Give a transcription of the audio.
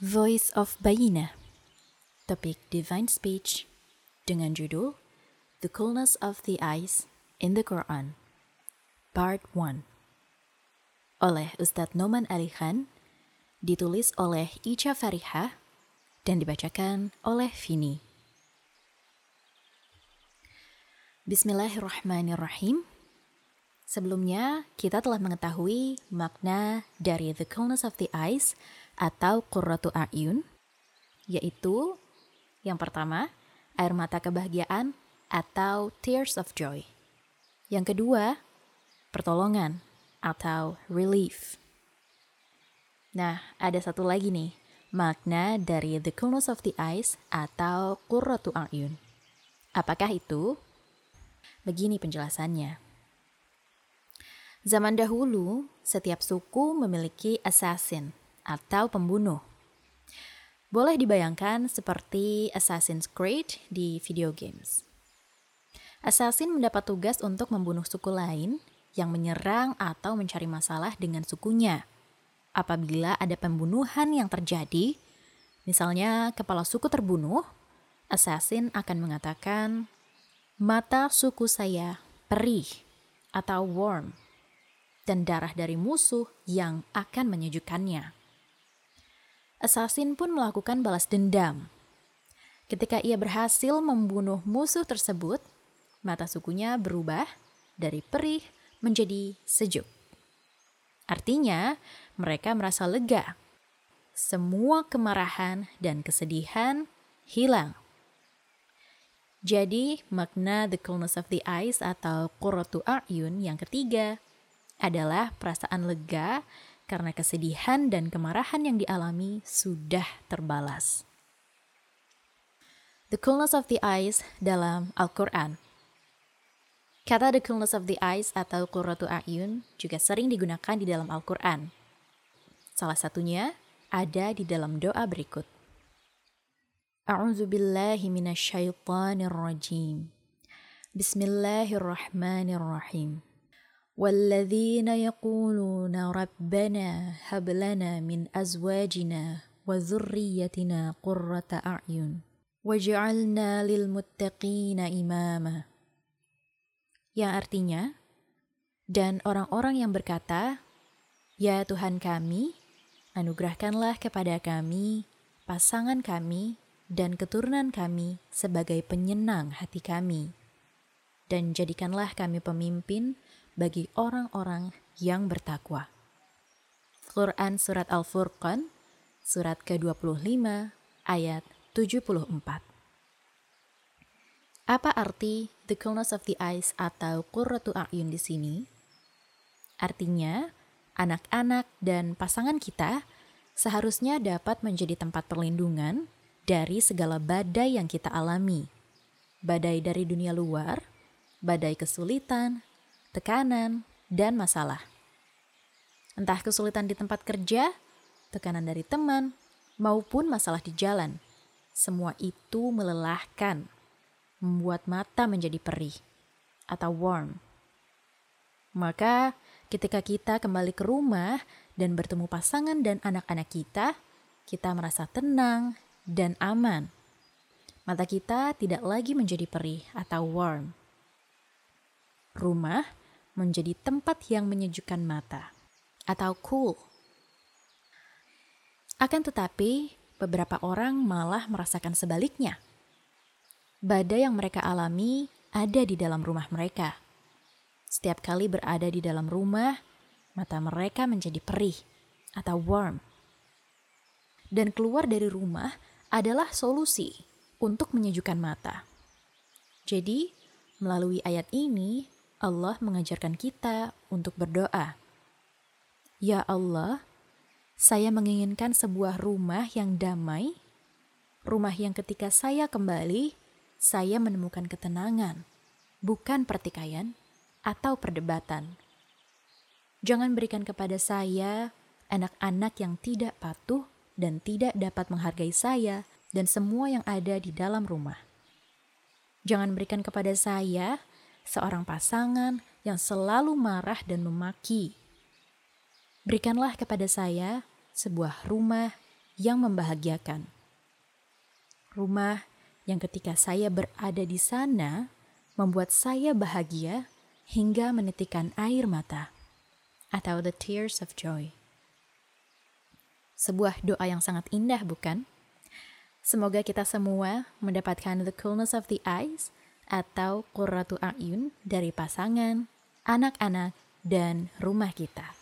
Voice of Bayina. Topik Divine Speech. Dengan judul The Coolness of the Eyes in the Quran. Part 1 oleh Ustadz Noman Ali Khan ditulis oleh Ica Fariha dan dibacakan oleh Vini. Bismillahirrahmanirrahim. Sebelumnya, kita telah mengetahui makna dari the coolness of the eyes atau qurratu a'yun, yaitu yang pertama, air mata kebahagiaan atau tears of joy. Yang kedua, pertolongan atau relief. Nah, ada satu lagi nih, makna dari the coolness of the eyes atau qurratu a'yun. Apakah itu? Begini penjelasannya. Zaman dahulu, setiap suku memiliki assassin atau pembunuh. Boleh dibayangkan seperti Assassin's Creed di video games. Assassin mendapat tugas untuk membunuh suku lain yang menyerang atau mencari masalah dengan sukunya. Apabila ada pembunuhan yang terjadi, misalnya kepala suku terbunuh, assassin akan mengatakan, "Mata suku saya perih atau warm." dan darah dari musuh yang akan menyejukkannya. Assassin pun melakukan balas dendam. Ketika ia berhasil membunuh musuh tersebut, mata sukunya berubah dari perih menjadi sejuk. Artinya, mereka merasa lega. Semua kemarahan dan kesedihan hilang. Jadi, makna the coolness of the eyes atau qurratu a'yun yang ketiga adalah perasaan lega karena kesedihan dan kemarahan yang dialami sudah terbalas. The coolness of the eyes dalam Al-Quran Kata the coolness of the eyes atau qurratu a'yun juga sering digunakan di dalam Al-Quran. Salah satunya ada di dalam doa berikut. A'udzu billahi. Bismillahirrahmanirrahim. والذين يقولون ربنا هب لنا من أزواجنا وذريتنا قرة أعين وجعلنا للمتقين إماما yang artinya dan orang-orang yang berkata ya Tuhan kami anugerahkanlah kepada kami pasangan kami dan keturunan kami sebagai penyenang hati kami dan jadikanlah kami pemimpin bagi orang-orang yang bertakwa. Quran Surat Al-Furqan, surat ke-25, ayat 74. Apa arti the coolness of the eyes atau qurratu a'yun di sini? Artinya, anak-anak dan pasangan kita seharusnya dapat menjadi tempat perlindungan dari segala badai yang kita alami. Badai dari dunia luar, badai kesulitan, tekanan, dan masalah. Entah kesulitan di tempat kerja, tekanan dari teman, maupun masalah di jalan. Semua itu melelahkan, membuat mata menjadi perih atau warm. Maka, ketika kita kembali ke rumah dan bertemu pasangan dan anak-anak kita, kita merasa tenang dan aman. Mata kita tidak lagi menjadi perih atau warm. Rumah menjadi tempat yang menyejukkan mata atau cool. Akan tetapi, beberapa orang malah merasakan sebaliknya. Badai yang mereka alami ada di dalam rumah mereka. Setiap kali berada di dalam rumah, mata mereka menjadi perih atau warm. Dan keluar dari rumah adalah solusi untuk menyejukkan mata. Jadi, melalui ayat ini, Allah mengajarkan kita untuk berdoa. Ya Allah, saya menginginkan sebuah rumah yang damai, rumah yang ketika saya kembali, saya menemukan ketenangan, bukan pertikaian atau perdebatan. Jangan berikan kepada saya anak-anak yang tidak patuh dan tidak dapat menghargai saya dan semua yang ada di dalam rumah. Jangan berikan kepada saya seorang pasangan yang selalu marah dan memaki. Berikanlah kepada saya sebuah rumah yang membahagiakan. Rumah yang ketika saya berada di sana membuat saya bahagia hingga menitikan air mata atau the tears of joy. Sebuah doa yang sangat indah, bukan? Semoga kita semua mendapatkan the coolness of the eyes atau qurratu a'yun dari pasangan, anak-anak, dan rumah kita.